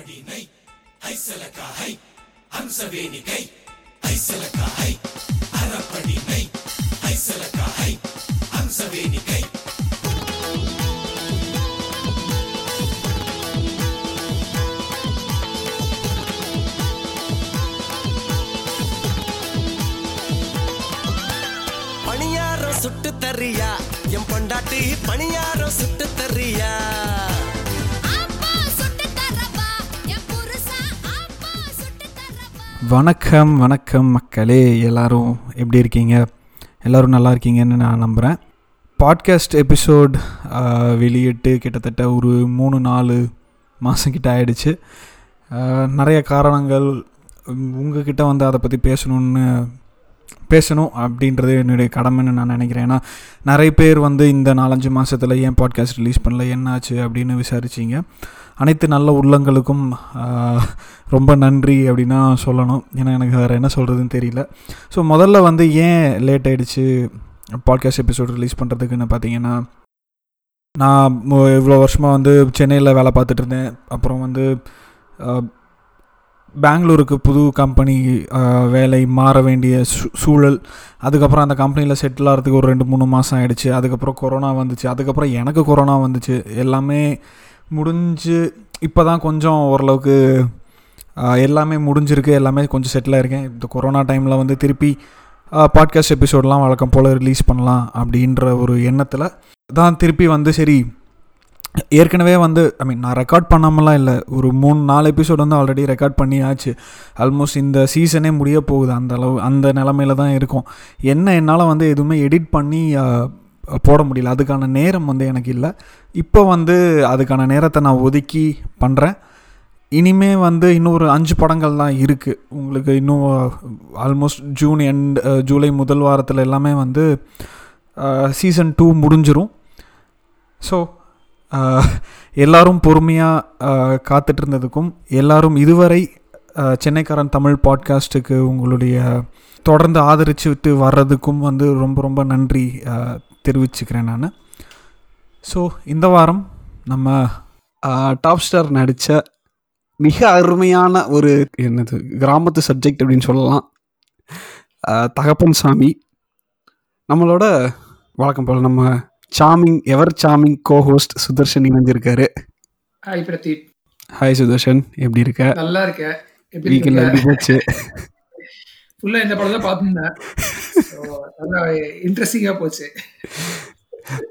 அறப்படினை ஐசலக்கா ஹை ஹம்சவேணிகை ஐசலக்கா ஹை அறப்படினை ஐசலக்கா ஹை ஹம்சவேணிகை பணியாரம் சுட்டு தர்றியா? என் பொண்டாட்டி பணியாரம் சுட்டு தர்றியா? வணக்கம் வணக்கம் மக்களே. எல்லோரும் எப்படி இருக்கீங்க? எல்லோரும் நல்லா இருக்கீங்கன்னு நான் நம்புகிறேன் பாட்காஸ்ட் எபிசோட் வெளியிட்டு கிட்டத்தட்ட ஒரு மூணு நாலு மாதங்கிட்ட ஆயிடுச்சு. நிறைய காரணங்கள் உங்ககிட்ட வந்து அதை பற்றி பேசணுன்னு பேசணும் அப்படின்றது என்னுடைய கடமைன்னு நான் நினைக்கிறேன். ஏன்னா நிறைய பேர் வந்து இந்த நாலஞ்சு மாதத்தில் ஏன் பாட்காஸ்ட் ரிலீஸ் பண்ணல? என்னாச்சு? அப்படின்னு விசாரிச்சிங்க. அனைத்து நல்ல உள்ளங்களுக்கும் ரொம்ப நன்றி அப்படின்னு சொல்லணும். ஏன்னா எனக்கு வேறு என்ன சொல்கிறதுன்னு தெரியல. ஸோ முதல்ல வந்து ஏன் லேட் ஆகிடுச்சு பாட்காஸ்ட் எபிசோட் ரிலீஸ் பண்ணுறதுக்குன்னு பார்த்தீங்கன்னா நான் இவ்வளோ வருஷமாக வந்து சென்னையில் வேலை பார்த்துட்டு இருந்தேன். அப்புறம் வந்து பெங்களூருக்கு புது கம்பெனி வேலை மாற வேண்டிய சூ- சூழல். அதுக்கப்புறம் அந்த கம்பெனியில் செட்டில் ஆகிறதுக்கு ஒரு ரெண்டு மூணு மாதம் ஆயிடுச்சு. அதுக்கப்புறம் கொரோனா வந்துச்சு. அதுக்கப்புறம் எனக்கு கொரோனா வந்துச்சு. எல்லாமே முடிஞ்சு இப்போ தான் கொஞ்சம் ஓரளவுக்கு எல்லாமே முடிஞ்சிருக்கு எல்லாமே கொஞ்சம் செட்டில் இருக்கேன் இந்த கொரோனா டைமில் வந்து திருப்பி பாட்காஸ்ட் எபிசோட்லாம் வழக்கம் போல் ரிலீஸ் பண்ணலாம் அப்படின்ற ஒரு எண்ணத்தில் தான் திருப்பி வந்து சரி ஏற்கனவே வந்து ஐ மீன் நான் ரெக்கார்ட் பண்ணாமலாம் இல்லை. ஒரு மூணு நாலு எபிசோட் வந்து ஆல்ரெடி ரெக்கார்ட் பண்ணியாச்சு. ஆல்மோஸ்ட் இந்த சீசனே முடிய போகுது. அந்த அளவு அந்த நிலமையில தான் இருக்கும். என்ன என்னால் வந்து எதுவுமே எடிட் பண்ணி போட முடியல. அதுக்கான நேரம் வந்து எனக்கு இல்லை. இப்போ வந்து அதுக்கான நேரத்தை நான் ஒதுக்கி பண்ணுறேன் இனிமே வந்து இன்னும் ஒரு அஞ்சு படங்கள் தான் இருக்குது உங்களுக்கு இன்னும் ஆல்மோஸ்ட் ஜூன் எண்ட் ஜூலை முதல் வாரத்தில் எல்லாமே வந்து சீசன் டூ முடிஞ்சிரும். ஸோ எல்லாரும் பொறுமையாக காத்துட்டு இருந்ததுக்கும் எல்லாரும் இதுவரை சென்னைக்காரன் தமிழ் பாட்காஸ்ட்டுக்கு உங்களுடைய தொடர்ந்து ஆதரிச்சு விட்டு வர்றதுக்கும் வந்து ரொம்ப ரொம்ப நன்றி. தெரிவிச்சுக்கிறேன் நான். ஸோ இந்த வாரம் நம்ம டாப் ஸ்டார் நடித்த மிக அருமையான ஒரு என்னது கிராமத்து சப்ஜெக்ட் அப்படின்னு சொல்லலாம். தகப்பன் சாமி. நம்மளோட வழக்கம் போல் நம்ம charming ever charming cohost Sudarshan இணைஞ்சிருக்காரு. ஹாய் பிரதீப். ஹாய் சுதர்ஷன். எப்படி இருக்க? நல்லா எப்படி வீக்கெண்ட் எப்படி போச்சு? ஃபுல்லா இந்த படம் தான் பார்த்துருந்தேன். இன்ட்ரெஸ்டிங்கா போச்சு.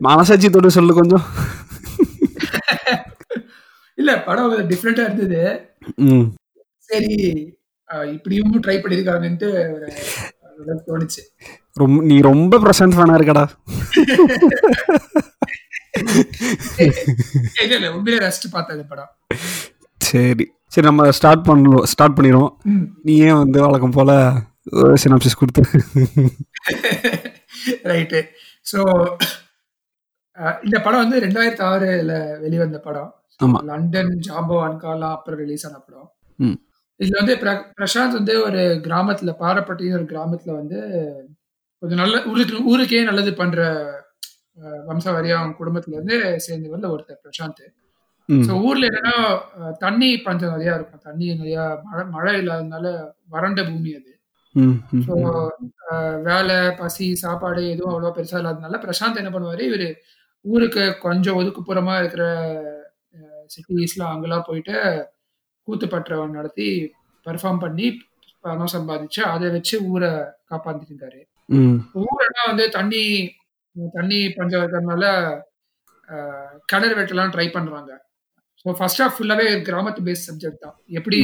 மனசாட்சி தொட்டு சொல்லு கொஞ்சம். இல்ல படம் டிஃப்ரெண்டா இருந்தது. சரி இப்படியும் ட்ரை பண்ணிருக்காங்கன்ட்டு தோணுச்சு. ரொம்ப நீ ரொம்ப பிரசன்ட் ஃபேனா இருக்கடா. இல்ல இல்ல உண்மையிலே ரசிச்சு பார்த்தேன் இந்த படம். சரி. சரி நம்ம ஸ்டார்ட் பண்ணுவோம் ஸ்டார்ட் பண்ணிடுவோம். நீ ஏன் வந்து வழக்கம் போல சினாப்சிஸ் கொடுத்து ரைட்டு ஸோ இந்த படம் வந்து ரெண்டாயிரத்தி ஆறுல வெளிவந்த படம். ஆமா. லண்டன் ஜாம்போ அன்காலா அப்புறம் ரிலீஸ் ஆன படம். இதுல வந்து பிர- பிரசாந்த் வந்து ஒரு கிராமத்துல பாரப்பட்டி ஒரு கிராமத்துல வந்து கொஞ்சம் நல்ல ஊருக்கு ஊருக்கே நல்லது பண்ற வம்சாவரியா அவங்க குடும்பத்துல இருந்து சேர்ந்தவர்ல ஒருத்தர் பிரசாந்த். ஸோ ஊர்ல என்னன்னா தண்ணி பஞ்சம் நிறைய இருக்கும். தண்ணி நிறைய மழை மழை இல்லாததுனால வறண்ட பூமி அது. ஸோ வேலை பசி சாப்பாடு எதுவும் அவ்வளோ பெருசா இல்லாததுனால பிரசாந்த் என்ன பண்ணுவாரு? இவரு ஊருக்கு கொஞ்சம் ஒதுக்குப்புறமா இருக்கிற சிட்டிஸ்லாம் அங்கெல்லாம் போயிட்டு கூத்துப்பற்றவன் நடத்தி பெர்ஃபார்ம் பண்ணி பணம் சம்பாதிச்சு அதை வச்சு ஊரை காப்பாத்திட்டு இருக்காரு ம், ஊரெல்லாம் வந்து தண்ணி தண்ணி பஞ்சம் இருக்கிறதுனால கிணறு வெட்டலாம் ட்ரை பண்றாங்க. ஸோ ஃபர்ஸ்ட் ஆஃப் ஃபுல்லாவே கிராமத்து பேஸ் சப்ஜெக்ட் தான். எப்படி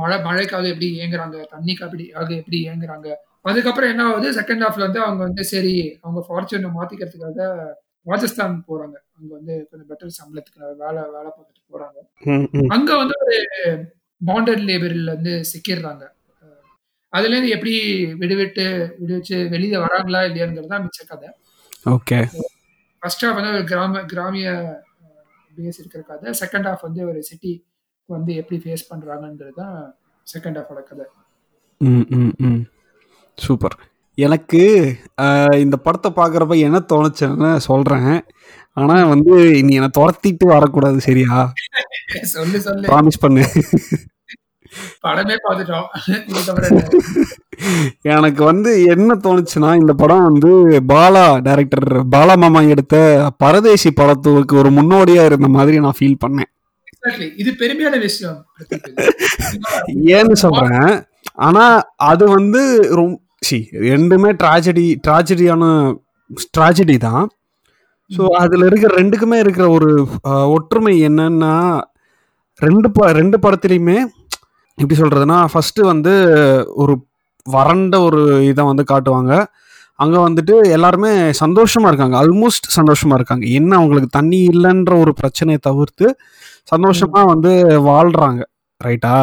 மழை மழைக்காக எப்படி ஏங்குறாங்க தண்ணிக்கு அப்படி அது எப்படி ஏங்குறாங்க அதுக்கப்புறம் என்ன ஆகுது? செகண்ட் ஹாஃப்ல வந்து அவங்க வந்து சரி அவங்க ஃபார்ச்சூனை மாத்திக்கிறதுக்காக ராஜஸ்தான் போறாங்க. அங்க வந்து கொஞ்சம் பெட்டர் சம்பளத்துக்கு வேலை வேலை பார்த்துட்டு போறாங்க. அங்க வந்து ஒரு பாண்டட் லேபர்ல வந்து சிக்கிடுறாங்க. அதுல இருந்து எப்படி விடுவிட்டு விடுவிச்சு வெளியே வராங்களா இல்லையாங்கிறது தான் மிச்ச கதை. ஓகே. ஃபர்ஸ்ட் ஹாஃப் வந்து ஒரு கிராம கிராமிய பேஸ் இருக்கிற கதை. செகண்ட் ஹாஃப் வந்து ஒரு சிட்டி வந்து எப்படி ஃபேஸ் பண்றாங்கன்றது தான் செகண்ட் ஹாஃபோட கதை. ம் ம் ம். சூப்பர். எனக்கு இந்த படத்தை பார்க்குறப்ப என்ன தோணுச்சுன்னு சொல்கிறேன் ஆனால் வந்து நீ என்னை துரத்திட்டு வரக்கூடாது சரியா? சொல்லு சொல்லு. ப்ராமிஸ் பண்ணு. படமே பார்த்துட்டோம்? எனக்கு வந்து என்ன தோணுச்சுன்னா இந்த படம் வந்து பாலா டைரக்டர் பாலா மாமா எடுத்த பரதேசி படத்துக்கு ஒரு முன்னோடியா இருந்த மாதிரி நான் ஃபீல் பண்ணேன். இது பெருமையான விஷயம். ஏன்னு சொல்றேன். ஆனா அது வந்து ரொம்ப சி ரெண்டுமே ட்ராஜடி ட்ராஜடியான ட்ராஜடி தான். ஸோ அதுல இருக்கிற ரெண்டுக்குமே இருக்கிற ஒரு ஒற்றுமை என்னன்னா ரெண்டு ப ரெண்டு படத்துலையுமே எப்படி சொல்றதுன்னா ஃபர்ஸ்ட் வந்து ஒரு வறண்ட ஒரு இதை வந்து காட்டுவாங்க. அங்க வந்துட்டு எல்லாருமே சந்தோஷமா இருக்காங்க. ஆல்மோஸ்ட் சந்தோஷமா இருக்காங்க. என்ன அவங்களுக்கு தண்ணி இல்லைன்ற ஒரு பிரச்சனையை தவிர்த்து சந்தோஷமா வந்து வாழ்றாங்க. ரைட்டா.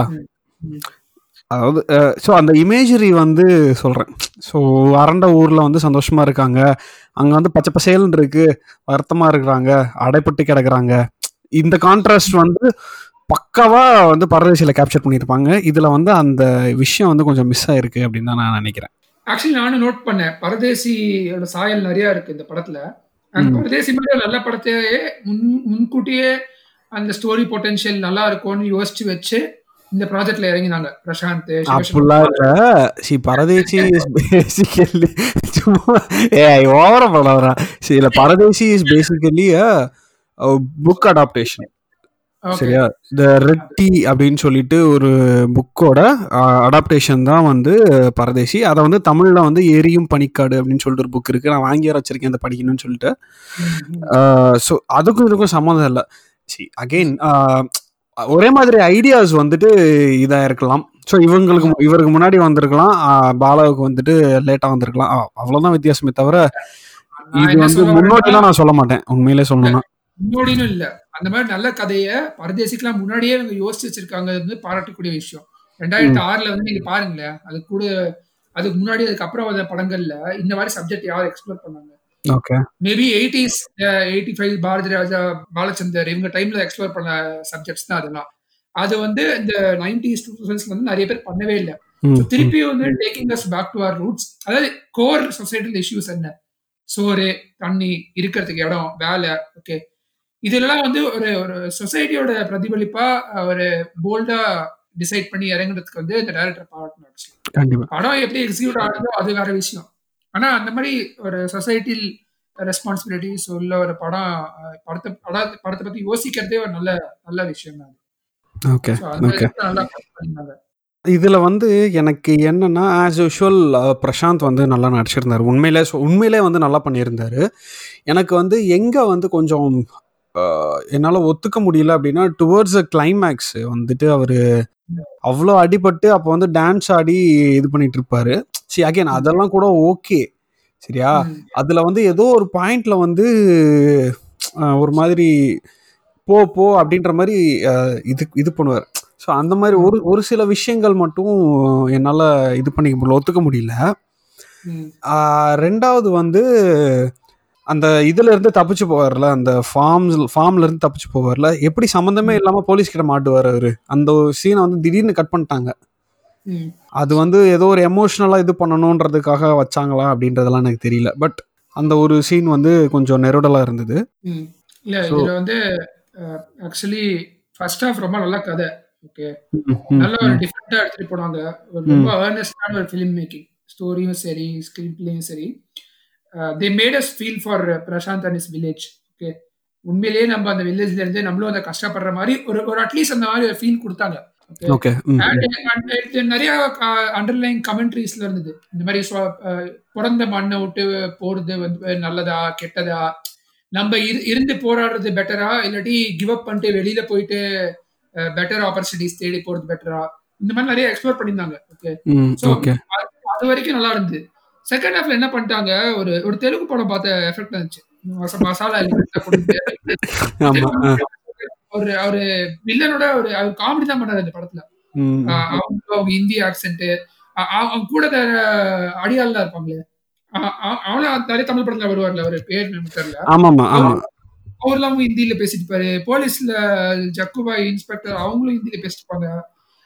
அதாவது ஸோ அந்த இமேஜரி வந்து சொல்கிறேன் ஸோ வறண்ட ஊரில் வந்து சந்தோஷமா இருக்காங்க. அங்கே வந்து பச்சை பசேல்னு இருக்கு. வருத்தமாக இருக்கிறாங்க. அடைப்பட்டு கிடக்குறாங்க. இந்த கான்ட்ராஸ்ட் வந்து பக்காவா வந்து பரதேசியில் கேப்சர் பண்ணியிருப்பாங்க. இதில் வந்து அந்த விஷயம் வந்து கொஞ்சம் மிஸ் ஆயிருக்கு அப்படின்னு தான் நான் நினைக்கிறேன். ஆக்சுவலி நானும் நோட் பண்ணேன். பரதேசியோட சாயல் நிறைய இருக்கு இந்த படத்துல. பரதேசி மாதிரி நல்ல படத்தையே முன் முன்கூட்டியே அந்த ஸ்டோரி பொட்டன்ஷியல் நல்லா இருக்கும்னு யோசிச்சு வச்சு இந்த ப்ராஜெக்ட்ல இறங்கினாங்க. பிரசாந்த் அப்படிலாம் இல்ல. சி பரதேசி இஸ் பேசிக்கலி சும்மா ஏ ஓவர படம் சி இல்ல Paradesi is basically book adaptation சரியா? த ரெட்டி அப்படின்னு சொல்லிட்டு ஒரு புக்கோட அடாப்டேஷன் தான் வந்து பரதேசி. அதை வந்து தமிழ்ல வந்து எரியும் பனிக்காடு அப்படின்னு சொல்லிட்டு ஒரு புக் இருக்கு. நான் வாங்கி வச்சிருக்கேன் அதை படிக்கணும்னு சொல்லிட்டு. ஸோ அதுக்கும் இதுக்கும் சம்மந்தம் இல்லை. சி அகெயின் ஒரே மாதிரி ஐடியாஸ் வந்துட்டு இதா இருக்கலாம். ஸோ இவங்களுக்கு இவருக்கு முன்னாடி வந்திருக்கலாம். பாலாவுக்கு வந்துட்டு லேட்டா வந்திருக்கலாம். ஆஹ் அவ்வளவுதான் வித்தியாசமே தவிர இது வந்து முன்னோட்டிலாம் நான் சொல்ல மாட்டேன். உண்மையிலே சொல்லணும்னா. முன்னோடினும் இல்ல. அந்த மாதிரி நல்ல கதைய பரதேசிக்கெல்லாம் முன்னாடியே இவங்க யோசிச்சு வச்சிருக்காங்க வந்து பாராட்டக்கூடிய விஷயம். ரெண்டாயிரத்தி ஆறுல வந்து நீங்க பாருங்களேன் அது கூட அதுக்கு முன்னாடி அதுக்கு அப்புறம் வந்த படங்கள்ல இந்த மாதிரி சப்ஜெக்ட் யார் எக்ஸ்ப்ளோர் பண்ணாங்க? Maybe eighties eighty five Bharathi Raja Balachander இவங்க டைம்ல எக்ஸ்ப்ளோர் பண்ண சப்ஜெக்ட்ஸ் தான் அதெல்லாம். அது வந்து இந்த நைன்டிஸ் டூ தௌசண்ட்ஸ்ல வந்து நிறைய பேர் பண்ணவே இல்லை. திருப்பி வந்து taking us back to our roots அதாவது கோர் சொசைட்டல் இஷ்யூஸ் என்ன? சோறு தண்ணி இருக்கிறதுக்கு இடம் வேலை ஓகே இதெல்லாம் வந்து ஒரு ஒரு சொசைட்டியோட பிரதிபலிப்பா ஒரு போல்டா டிசைட் பண்ணி இறங்குறதுக்கு வந்து இந்த டைரக்டர் பாராட்டணும் படம் எப்படி எக்ஸிக்யூட் ஆகுதோ அது வேற விஷயம். ஆனா அந்த மாதிரி ஒரு சொசைட்டில் ரெஸ்பான்சிபிலிட்டிஸ் உள்ள ஒரு படம் படத்தை படம் படத்தை பத்தி யோசிக்கிறதே ஒரு நல்ல நல்ல விஷயம் தான் ஓகே ஓகே. இதுல வந்து எனக்கு என்னன்னா ஆஸ் யூஷுவல் பிரசாந்த் வந்து நல்லா நடிச்சிருந்தாரு. உண்மையிலே உண்மையிலே வந்து நல்லா பண்ணியிருந்தாரு. எனக்கு வந்து எங்க வந்து கொஞ்சம் என்னால ஒத்துக்க முடியல அப்படின்னா டுவர்ட்ஸ் அ கிளைமேக்ஸ் வந்துட்டு அவரு அவ்வளோ அடிபட்டு அப்போ வந்து டான்ஸ் ஆடி இது பண்ணிட்டு இருப்பாரு. சரி அகைன் அதெல்லாம் கூட ஓகே சரியா. அதுல வந்து ஏதோ ஒரு பாயிண்ட்ல வந்து ஒரு மாதிரி போ போ அப்படின்ற மாதிரி இது இது பண்ணுவார். ஸோ அந்த மாதிரி ஒரு ஒரு சில விஷயங்கள் மட்டும் என்னால் இது பண்ணிக்க முடியல ஒத்துக்க முடியல. ரெண்டாவது வந்து அந்த இதுல இருந்து தப்பிச்சு போவார்ல அந்த ஃபார்ம்ஸ் ஃபார்ம்ல இருந்து தப்பிச்சு போவார்ல எப்படி சம்மந்தமே இல்லாம போலீஸ் கிட்ட மாட்டுவார் அவரு. அந்த சீனை வந்து திடீர்னு கட் பண்ணிட்டாங்க. அது வந்து ஏதோ ஒரு எமோஷ்னலா இது பண்ணணுன்றதுக்காக வச்சாங்களா அப்படின்றதெல்லாம் எனக்கு தெரியல. பட் அந்த ஒரு சீன் வந்து கொஞ்சம் நெருடலா இருந்தது. இல்ல இதுல வந்து ஆக்சுவலி ஃபர்ஸ்ட் ஹாஃப் ரொம்ப நல்ல கதை. ஓகே நல்ல ஒரு டிஃப்ரெண்டா எடுத்துட்டு போனாங்க. ஒரு ரொம்ப ஏர்னஸ்டான ஒரு ஃபிலிம் மேக்கிங் ஸ்டோரியும் சரி ஸ்கிரீன் பிளேயும் சரி. They made us feel for Prashanth and his village okay உண்மையிலேயே நம்ம அந்த வில்லேஜ்ல இருந்து நம்மளும் அந்த கஷ்டப்படுற மாதிரி ஒரு ஒரு அட்லீஸ்ட் அந்த மாதிரி ஒரு ஃபீல் கொடுத்தாங்க. ஓகே And நிறைய அண்டர்லைன் கமெண்ட்ரிஸ்ல இருந்தது. இந்த மாதிரி அஹ் பிறந்த மண்ணை விட்டு போறது வந்து நல்லதா கெட்டதா? நம்ம இரு- இருந்து போராடுறது பெட்டரா இல்லாட்டி கிவ் அப் பண்ணிட்டு வெளியில போயிட்டு பெட்டர் ஆப்பர்ச்சுனிட்டிஸ் தேடி போறது பெட்டரா இந்த மாதிரி நிறைய எக்ஸ்ப்ளோர் பண்ணியிருந்தாங்க. ஓகே அது- வரைக்கும் நல்லா இருந்தது. செகண்ட் ஹாஃப்ல என்ன பண்ணிட்டாங்க? ஒரு ஒரு தெலுங்கு படம் பார்த்த எஃபெக்ட் இருந்துச்சு மச- மசாலா ஆ. ஒரு ஒரு வில்லனோட ஒரு அவர் காமெடி தான் பண்ணாரு இந்த படத்துல. அவங்க அவங்க இந்தி ஆக்சென்ட் அவங்க கூட அடியாள் தான் இருப்பாங்களே. அவனும் நிறைய தமிழ் படத்துல வருவார்ல அவர் பேர் தெரியல. அவர்லாம் அவங்க ஹிந்தியில பேசிட்டு இருப்பாரு. போலீஸ்ல ஜக்குபாய் இன்ஸ்பெக்டர் அவங்களும் ஹிந்தியில பேசிட்டு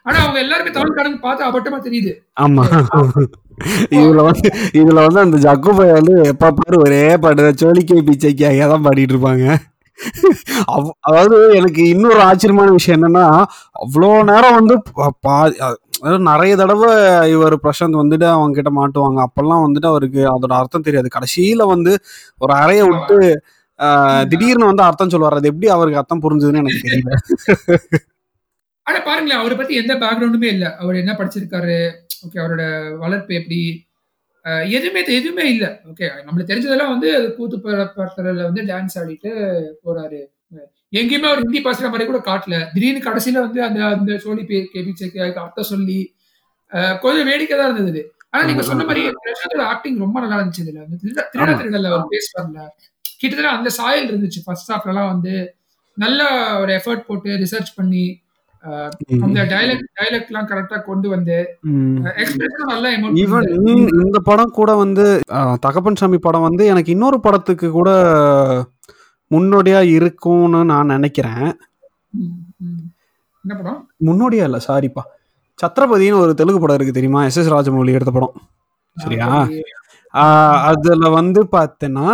ஆனா அவங்க எல்லாருமே தமிழ் கடந்து பார்த்து அபட்டமா தெரியுது. ஆமா. இதுல வந்து இதுல வந்து அந்த ஜக்கு பையன் வந்து எப்ப பாரு ஒரே பாட்டு சோழிக்கை பிச்சைக்காக தான் பாடிட்டு இருப்பாங்க. அதாவது எனக்கு இன்னொரு ஆச்சரியமான விஷயம் என்னன்னா அவ்வளோ நேரம் வந்து பா- நிறைய தடவை இவர் பிரசாந்த் வந்துட்டு அவங்க கிட்ட மாட்டுவாங்க. அப்பெல்லாம் வந்துட்டு அவருக்கு அதோட அர்த்தம் தெரியாது. கடைசியில வந்து ஒரு அறைய விட்டு திடீர்னு வந்து அர்த்தம் சொல்லுவார் அது எப்படி அவருக்கு அர்த்தம் புரிஞ்சுதுன்னு எனக்கு தெரியல. ஆனா பாருங்களேன் அவரை பத்தி எந்த பேக்ரவுண்டுமே இல்ல. அவர் என்ன படிச்சிருக்காரு? ஓகே அவரோட வளர்ப்பு எப்படி? எதுவுமே எதுவுமே இல்ல. ஓகே நம்மளுக்கு தெரிஞ்சதெல்லாம் வந்து அது கூத்து பரத்துல வந்து டான்ஸ் ஆடிட்டு போறாரு. எங்கேயுமே அவர் ஹிந்தி பேசுற மாதிரி கூட காட்டல. திடீர்னு கடைசியில வந்து அந்த அந்த சோழி பே கேபிச்சேக்கு அர்த்தம் சொல்லி கொஞ்சம் வேடிக்கை தான் இருந்தது ஆனா நீங்க சொன்ன மாதிரி பிரசாந்தோட ஆக்டிங் ரொம்ப நல்லா இருந்துச்சு இதுல. வந்து திருட திருட திருடல அவர் பேசுவார்ல கிட்டத்தட்ட அந்த சாயல் இருந்துச்சு. ஃபர்ஸ்ட் ஹாஃப்ல எல்லாம் வந்து நல்ல ஒரு எஃபர்ட் போட்டு ரிசர்ச் பண்ணி அந்த டைலாக் டைலாக் எல்லாம் கரெக்டா கொண்டு வந்து எக்ஸ்பிரஷன் நல்லா ஈவன் இந்த படம் கூட வந்து தகப்பன் சாமி படம் வந்து எனக்கு இன்னொரு படத்துக்கு கூட முன்னோடியா இருக்கும்னு நான் நினைக்கிறேன். என்ன படம்? முன்னோடியா இல்ல சாரிப்பா சத்ரபதினு ஒரு தெலுங்கு படம் இருக்கு தெரியுமா? எஸ் எஸ் ராஜமௌலி எடுத்த படம். சரியா? அதுல வந்து பார்த்தேன்னா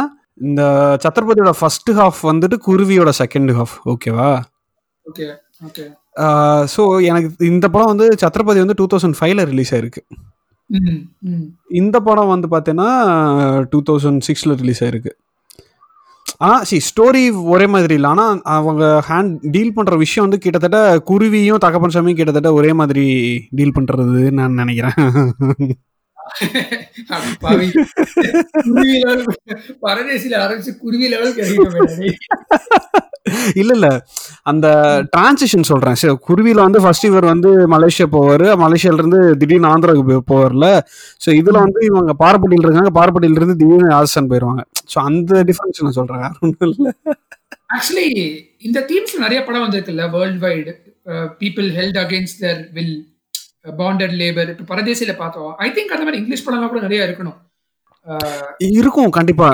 இந்த சத்ரபதியோட ஃபர்ஸ்ட் ஹாஃப் வந்துட்டு குருவியோட செகண்ட் ஹாஃப் ஓகேவா ஓகே ஓகே ஸோ எனக்கு இந்த படம் வந்து சத்ரபதி வந்து டூ தௌசண்ட் ஃபைவ்ல ரிலீஸ் ஆயிருக்கு. இந்த படம் வந்து பார்த்தீங்கன்னா டூ தௌசண்ட் சிக்ஸில் ரிலீஸ் ஆயிருக்கு. ஆனால் சி ஸ்டோரி ஒரே மாதிரி இல்லை. ஆனால் அவங்க ஹேண்ட் டீல் பண்ணுற விஷயம் வந்து கிட்டத்தட்ட குருவியும் தகப்பன் சாமியும் கிட்டத்தட்ட ஒரே மாதிரி டீல் பண்ணுறது நான் நினைக்கிறேன். பரதேசில ஆரம்பிச்சு குருவி லெவல் இல்ல இல்ல. அந்த டிரான்சிஷன் சொல்றேன். சரி குருவில வந்து ஃபர்ஸ்ட் இவர் வந்து மலேசியா போவாரு. மலேசியால இருந்து திடீர்னு ஆந்திராவுக்கு போய் போவார்ல. ஸோ இதுல வந்து இவங்க பாரப்பட்டியில் இருக்காங்க. பாரப்பட்டியில இருந்து திடீர்னு ராஜஸ்தான் போயிருவாங்க. ஸோ அந்த டிஃபரன்ஸ் நான் சொல்றேன். வேற ஒன்றும் இல்லை. ஆக்சுவலி இந்த தீம்ஸ் நிறைய படம் வந்திருக்குல்ல. World wide people held against their will bonded labour இப்போ பரதேசியில பார்த்தோம். ஐ திங்க் அந்த மாதிரி இங்கிலீஷ் படம்லாம் கூட நிறைய இருக்கணும். இருக்கும் கண்டிப்பா.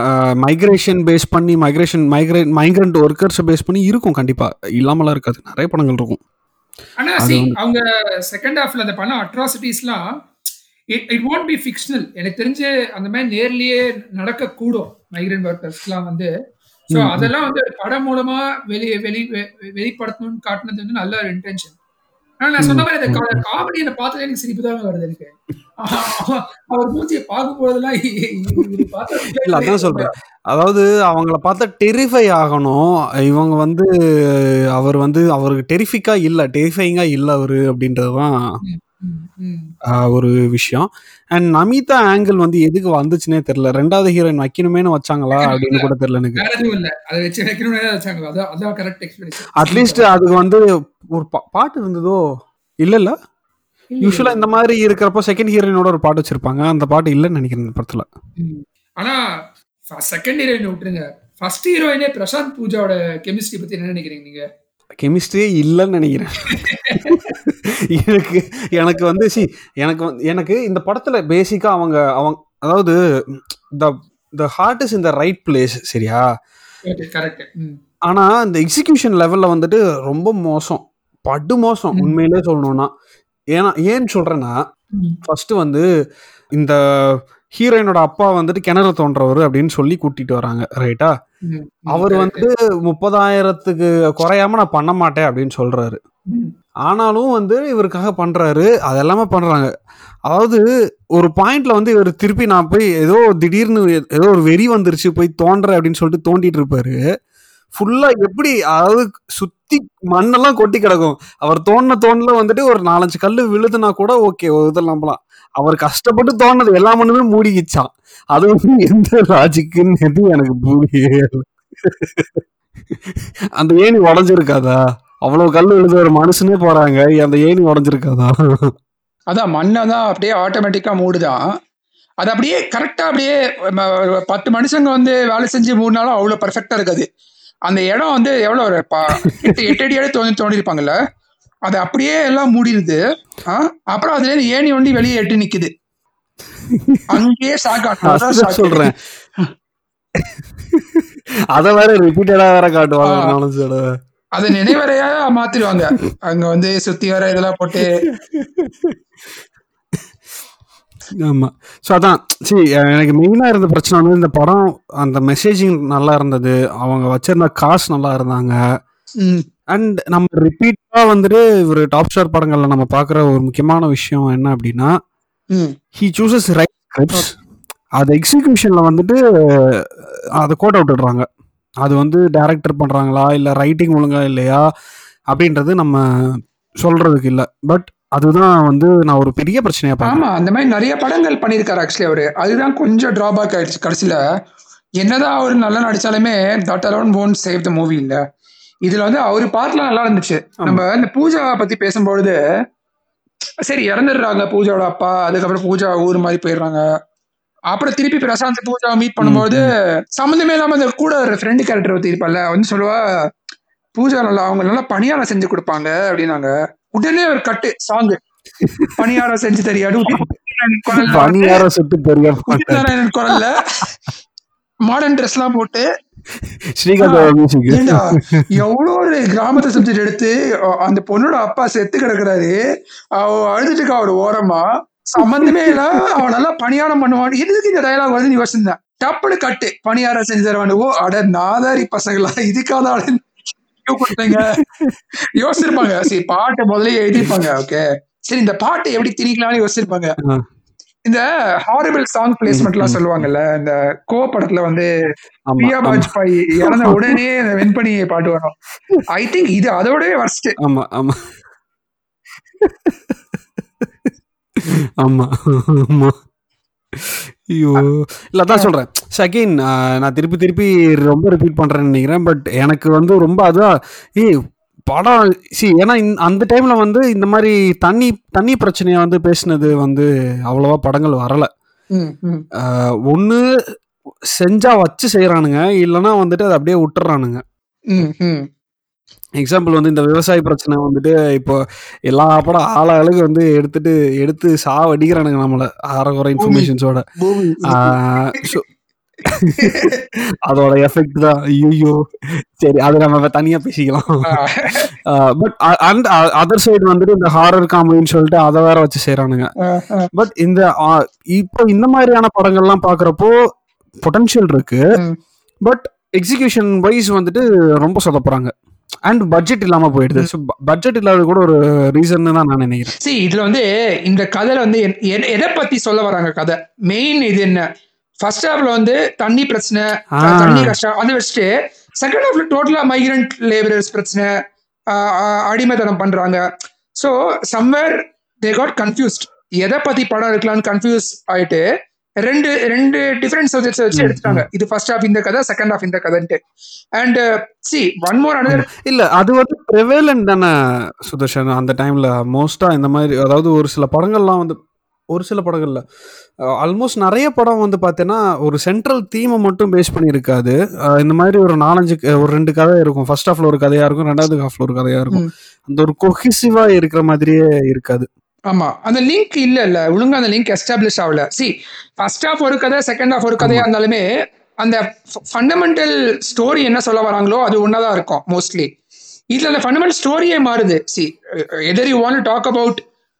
மைக்ரேஷன் பேஸ் பண்ணி migration migrate migrant workers base பண்ணி இருக்கும் கண்டிப்பா. இல்லாமலாம் இருக்காது. நிறைய படங்கள் இருக்கும். ஆனா அவங்க செகண்ட் ஹாஃப்ல அந்த பண்ண அட்ராசிட்டிஸ்லாம் it it won't be fictional எனக்கு தெரிஞ்சு அந்த மாதிரி நேர்லயே நடக்க கூடும் மைக்ரண்ட் ஒர்க்கர்ஸ்லாம் வந்து ஸோ. அதெல்லாம் வந்து படம் மூலமா வெளி வெளி வெளிப்படுத்தணும்னு காட்டினது வந்து நல்ல ஒரு இன்டென்ஷன் ஆனா நான் சொன்ன மாதிரி அந்த காமெடி என்ன பார்த்ததே எனக்கு சிரிப்பு தான் வருது எனக்கு. அவர் மூச்சியை பார்க்கும் போதெல்லாம் இல்ல அதான் சொல்றேன். அதாவது அவங்கள பார்த்தா டெரிஃபை ஆகணும். இவங்க வந்து அவர் வந்து அவருக்கு டெரிஃபிக்கா இல்ல டெரிஃபைங்கா இல்ல அவரு அப்படின்றதுதான் ஒரு விஷயம். அண்ட் நமிதா ஆங்கிள் வந்து எதுக்கு வந்துச்சுன்னே தெரியல. ரெண்டாவது ஹீரோயின் வைக்கணுமேனு வச்சாங்களா அப்படின்னு கூட தெரியல எனக்கு. அட்லீஸ்ட் அதுக்கு வந்து ஒரு பாட்டு இருந்ததோ? இல்ல இல்ல. யூஸ்வலா இந்த மாதிரி இருக்கிறப்ப செகண்ட் ஹீரோயினோட ஒரு பாட்டு வச்சிருப்பாங்க. அந்த பாட்டு இல்லைன்னு நினைக்கிறேன் இந்த படத்துல. ஆனா செகண்ட் ஹீரோயின் விட்டுருங்க. ஃபர்ஸ்ட் ஹீரோயினே பிரசாந்த் பூஜாவோட கெமிஸ்ட்ரி பத்தி என்ன நினைக்கிறீங்க நீங்க? கெமிஸ்ட்ரியே இல்லைன்னு நினைக்கிறேன். எனக்கு எனக்கு வந்து சி எனக்கு எனக்கு இந்த படத்துல பேசிக்கா அவங்க அவங்க அதாவது த த ஹார்ட் இஸ் இந்த ரைட் பிளேஸ் சரியா? ஆனா இந்த எக்ஸிகியூஷன் லெவல்ல வந்துட்டு ரொம்ப மோசம். படு மோசம். உண்மையிலே சொல்லணும்னா. ஏன்னா ஏன்னு சொல்றேன்னா ஃபர்ஸ்ட் வந்து இந்த ஹீரோயினோட அப்பா வந்துட்டு கிணறு தோன்றவர் அப்படின்னு சொல்லி கூட்டிட்டு வராங்க ரைட்டா? அவர் வந்து முப்பதாயிரத்துக்கு குறையாம நான் பண்ண மாட்டேன் அப்படின்னு சொல்றாரு. ஆனாலும் வந்து இவருக்காக பண்றாரு அதெல்லாமே பண்றாங்க. அதாவது ஒரு பாயிண்ட்ல வந்து இவர் திருப்பி நான் போய் ஏதோ திடீர்னு ஏதோ ஒரு வெறி வந்துருச்சு போய் தோன்ற அப்படின்னு சொல்லிட்டு தோண்டிட்டு இருப்பாரு. ஃபுல்லா எப்படி அதாவது சுத்தி மண்ணெல்லாம் கொட்டி கிடக்கும். அவர் தோண்டின தோண்டல வந்துட்டு ஒரு நாலஞ்சு கல்லு விழுதுனா கூட ஓகே இதெல்லாம் நம்பலாம். அவர் கஷ்டப்பட்டு தோண்டது எல்லா மண்ணுமே மூடிக்கிச்சான் அது வந்து எந்த லாஜிக்குன்னு எதுவும் எனக்கு புரியல. அந்த ஏணி உடஞ்சிருக்காதா? அவ்வளவு கல் விழுது ஒரு மனுஷனே போறாங்க. அந்த ஏணி உடஞ்சிருக்காதா? அதான் மண்ணை தான் அப்படியே ஆட்டோமேட்டிக்கா மூடுதான் அது அப்படியே கரெக்டா அப்படியே பத்து மனுஷங்க வந்து வேலை செஞ்சு மூணு நாளும் அவ்வளவு பர்ஃபெக்டா இருக்காது. அந்த இடம் வந்து எவ்வளவு ஒரு எட்டு எட்டு அடி அடி தோண்டி தோண்டிருப்பாங்கல்ல அது அப்படியே எல்லாம் மூடிடுது? அப்புறம் அதுல இருந்து ஏணி வண்டி வெளியே எட்டி நிக்குது. அங்கேயே அதான் சொல்றேன். அத வேற ரிப்பீட்டடா வேற காட்டுவாங்க அதை நினைவறையா மாத்திடுவாங்க. அங்க வந்து சுத்தி வர இதெல்லாம் போட்டு ஆமா. ஸோ அதான். சரி எனக்கு மெயினாக இருந்த பிரச்சனை வந்து இந்த படம் அந்த மெசேஜிங் நல்லா இருந்தது. அவங்க வச்சிருந்த காசு நல்லா இருந்தாங்க. அண்ட் நம்ம ரிப்பீட்டாக வந்துட்டு ஒரு டாப் ஸ்டார் படங்களில் நம்ம பார்க்குற ஒரு முக்கியமான விஷயம் என்ன அப்படின்னா ஹீ சூசஸ் ரைட் ஸ்கிரிப்ட்ஸ் அது எக்ஸிக்யூஷனில் வந்துட்டு அதை கோட் அவுட் விடுறாங்க அது வந்து டைரக்டர் பண்ணுறாங்களா இல்லை ரைட்டிங் ஒழுங்கா இல்லையா அப்படின்றது நம்ம சொல்கிறதுக்கு இல்லை. பட் அதுதான் வந்து நான் ஒரு பெரிய பிரச்சனையாக பார்க்குறேன். ஆமா அந்த மாதிரி நிறைய படங்கள் பண்ணியிருக்காரு ஆக்சுவலி அவரு. அதுதான் கொஞ்சம் டிராபேக் ஆயிடுச்சு கடைசியில. என்னதான் அவர் நல்லா நடிச்சாலுமே தட் அலோன் போன் சேவ் த மூவி இல்ல. இதுல வந்து அவர் பார்ட்லாம் நல்லா இருந்துச்சு. நம்ம இந்த பூஜா பத்தி பேசும்பொழுது சரி இறந்துடுறாங்க பூஜாவோட அப்பா அதுக்கப்புறம் பூஜா ஊர் மாதிரி போயிடுறாங்க. அப்புறம் திருப்பி பிரசாந்த் பூஜா மீட் பண்ணும்போது சம்மந்தமே இல்லாம அந்த கூட ஒரு ஃப்ரெண்டு கேரக்டர் ஒருத்தி இருப்பால வந்து சொல்லுவா பூஜா நல்லா அவங்க நல்லா பணியாரம் செஞ்சு கொடுப்பாங்க அப்படின்னாங்க. உடனே ஒரு கட்டு சாங் பணியாரம் செஞ்சு தெரியாது? சுட்டு குரல்ல மாடர்ன் ட்ரெஸ் எல்லாம் போட்டு எவ்வளவு ஒரு கிராமத்தை சப்ஜெக்ட் எடுத்து அந்த பொண்ணோட அப்பா செத்து கிடக்குறாரு. அவ அழுதுட்டு அவட ஓரமா. சம்பந்தமே இல்ல அவன் நல்லா பணியாரம் பண்ணுவான் எதுக்கு இந்த டயலாக் வந்து நீ யோசிச்சிருந்தேன். டப்புனு கட்டு பணியாரம் செஞ்சு தருவான் ஓ அட நாதாரி பசங்களா இதுக்காக கொடுத்தீங்க யோசிச்சிருப்பாங்க. சரி பாட்டை முதல்ல எழுதிருப்பாங்க ஓகே சரி இந்த பாட்டை எப்படி திணிக்கலாம்னு யோசிச்சிருப்பாங்க. இந்த ஹாரிபிள் சாங் பிளேஸ்மெண்ட் எல்லாம் சொல்லுவாங்கல்ல இந்த கோ படத்துல வந்து பிரியா ஆமா. பாஜ்பாய் இறந்த உடனே அந்த வெண்பனி பாட்டு வரும். ஐ திங்க் இது அதோடவே வர்ஸ்ட் ஆமா ஆமா. ஆமா ஆமா. ஐயோ. இல்ல அதான் சொல்றேன். செகண்ட் நான் திருப்பி திருப்பி ரொம்ப ரிப்பீட் பண்றேன்னு நினைக்கிறேன். பட் எனக்கு வந்து ரொம்ப அதான் ஏய் படம் சி ஏன்னா அந்த டைம்ல வந்து இந்த மாதிரி தண்ணி தண்ணி பிரச்சனையை வந்து பேசினது வந்து அவ்வளவா படங்கள் வரல. ஒன்று செஞ்சா வச்சு செய்யறானுங்க இல்லைன்னா வந்துட்டு அதை அப்படியே விட்டுறானுங்க. எக்ஸாம்பிள் வந்து இந்த விவசாய பிரச்சனை வந்துட்டு இப்போ எல்லா படம் ஆள அழகு வந்து எடுத்துட்டு எடுத்து சாவடிக்கிறானுங்க நம்மள. அறகுறை இன்ஃபர்மேஷன்ஸோட அதோட எஃபெக்ட் தான். ஐயோ சரி அது நம்ம தனியா பேசிக்கலாம். பட் அந்த அதர் சைடு வந்துட்டு இந்த ஹாரர் காமெடின்னு சொல்லிட்டு அதை வேற வச்சு செய்யறானுங்க பட் இந்த இப்போ இந்த மாதிரியான படங்கள்லாம் பாக்குறப்போ பொட்டன்ஷியல் இருக்கு. பட் எக்ஸிகியூஷன் வைஸ் வந்துட்டு ரொம்ப சொதப்புறாங்க. அண்ட் பட்ஜெட் இல்லாம போயிடுது. பட்ஜெட் இல்லாத கூட ஒரு ரீசன் தான் நான் நினைக்கிறேன். சரி இதுல வந்து இந்த கதையில வந்து எதை பத்தி சொல்ல வராங்க கதை? மெயின் இது என்ன? ஃபர்ஸ்ட் ஹாஃப்ல வந்து தண்ணி பிரச்சனை. தண்ணி கஷ்டம் அதை வச்சுட்டு செகண்ட் ஹாஃப்ல டோட்டலா மைக்ரண்ட் லேபரர்ஸ் பிரச்சனை அடிமைத்தனம் பண்றாங்க. So somewhere they got confused எதை பத்தி படம் எடுக்கலாம்னு கன்ஃபியூஸ் ஆயிட்டு ரெண்டு ரெண்டு டிஃபரெண்ட் சப்ஜெக்ட்ஸ் வச்சு எடுத்துட்டாங்க. இது ஃபர்ஸ்ட் ஹாஃப் இந்த கதை செகண்ட் ஹாஃப் இந்த கதைன்ட்டு. And see one more another இல்ல அது வந்து ப்ரிவேலன் தானே சுதர்ஷன் அந்த டைம்ல மோஸ்டா இந்த மாதிரி அதாவது ஒரு சில படங்கள்லாம் வந்து ஒரு சில படங்கள்ல ஆல்மோஸ்ட் நிறைய படம் வந்து பார்த்தீங்கன்னா ஒரு சென்ட்ரல் தீமை மட்டும் பேஸ் பண்ணி இருக்காது அஹ் இந்த மாதிரி ஒரு நாலஞ்சு ஒரு ரெண்டு கதை இருக்கும். ஃபர்ஸ்ட் ஹாஃப்ல ஒரு கதையா இருக்கும் ரெண்டாவது ஹாஃப்ல ஒரு கதையா இருக்கும். அந்த ஒரு கொஹிசிவா இருக்கிற மாதிரியே இருக்காது. ஆமா. அந்த லிங்க் இல்ல இல்ல ஒழுங்கா அந்த லிங்க் எஸ்டாப்ளிஷ் ஆகல. சி ஃபர்ஸ்ட் ஹாஃப் ஒரு கதை செகண்ட் ஹாஃப் ஒரு கதையா இருந்தாலுமே அந்த ஃபண்டமெண்டல் ஸ்டோரி என்ன சொல்ல வராங்களோ அது ஒன்னதான் இருக்கும் மோஸ்ட்லி இதுல அந்த ஃபண்டமெண்டல் ஸ்டோரியே மாறுது. See either you want talk about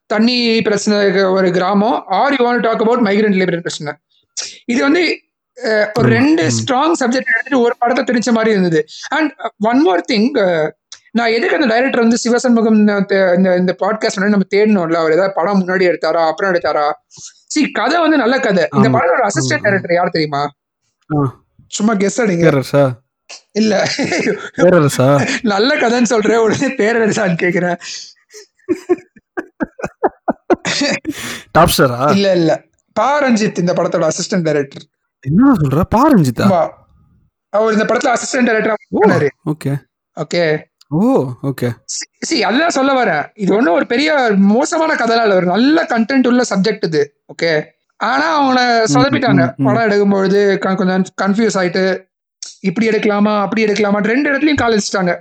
தண்ணி பிரச்சனை ஒரு கிராமம் or you want talk about migrant labour பிரச்சனை. இது வந்து ஒரு ரெண்டு. ஸ்ட்ராங் சப்ஜெக்ட் எடுத்துட்டு ஒரு படத்தை திணிச்ச மாதிரி இருந்தது. அண்ட் ஒன் மோர் திங் நான் எதுக்கு அந்த டைரக்டர் வந்து சிவசண்முகம் இந்த இந்த பாட்காஸ்ட் வந்து நம்ம தேடணும்ல? அவர் ஏதாவது படம் முன்னாடி எடுத்தாரா? அப்புறம் எடுத்தாரா? சி கதை வந்து நல்ல கதை. இந்த. படத்தோட அசிஸ்டன்ட். டைரக்டர் யார் தெரியுமா. சும்மா கெஸ் அடிங்க. இல்ல. பேரரசா? நல்ல கதைன்னு சொல்றேன். உடனே பேரரசான்னு கேக்குறேன். டாப் ஸ்டாரா இல்ல இல்ல. பா ரஞ்சித் இந்த படத்தோட அசிஸ்டன்ட் டைரக்டர் என்ன சொல்ற? பாரஞ்சிதா அவர் இந்த படத்துல assistant director okay okay oh okay see அதுதான் சொல்ல வரேன். இது ஒன்றும் ஒரு பெரிய மோசமான கதைலாம் இல்லை. ஒரு நல்ல கண்டென்ட் உள்ள சப்ஜெக்ட் இது ஓகே ஆனா அவங்கள சொதப்பிட்டாங்க. படம் எடுக்கும்பொழுது க- கொஞ்சம் கன்ஃபியூஸ் ஆயிட்டு இப்படி எடுக்கலாமா அப்படி எடுக்கலாமா ரெண்டு இடத்துலயும் கால் வச்சுட்டாங்க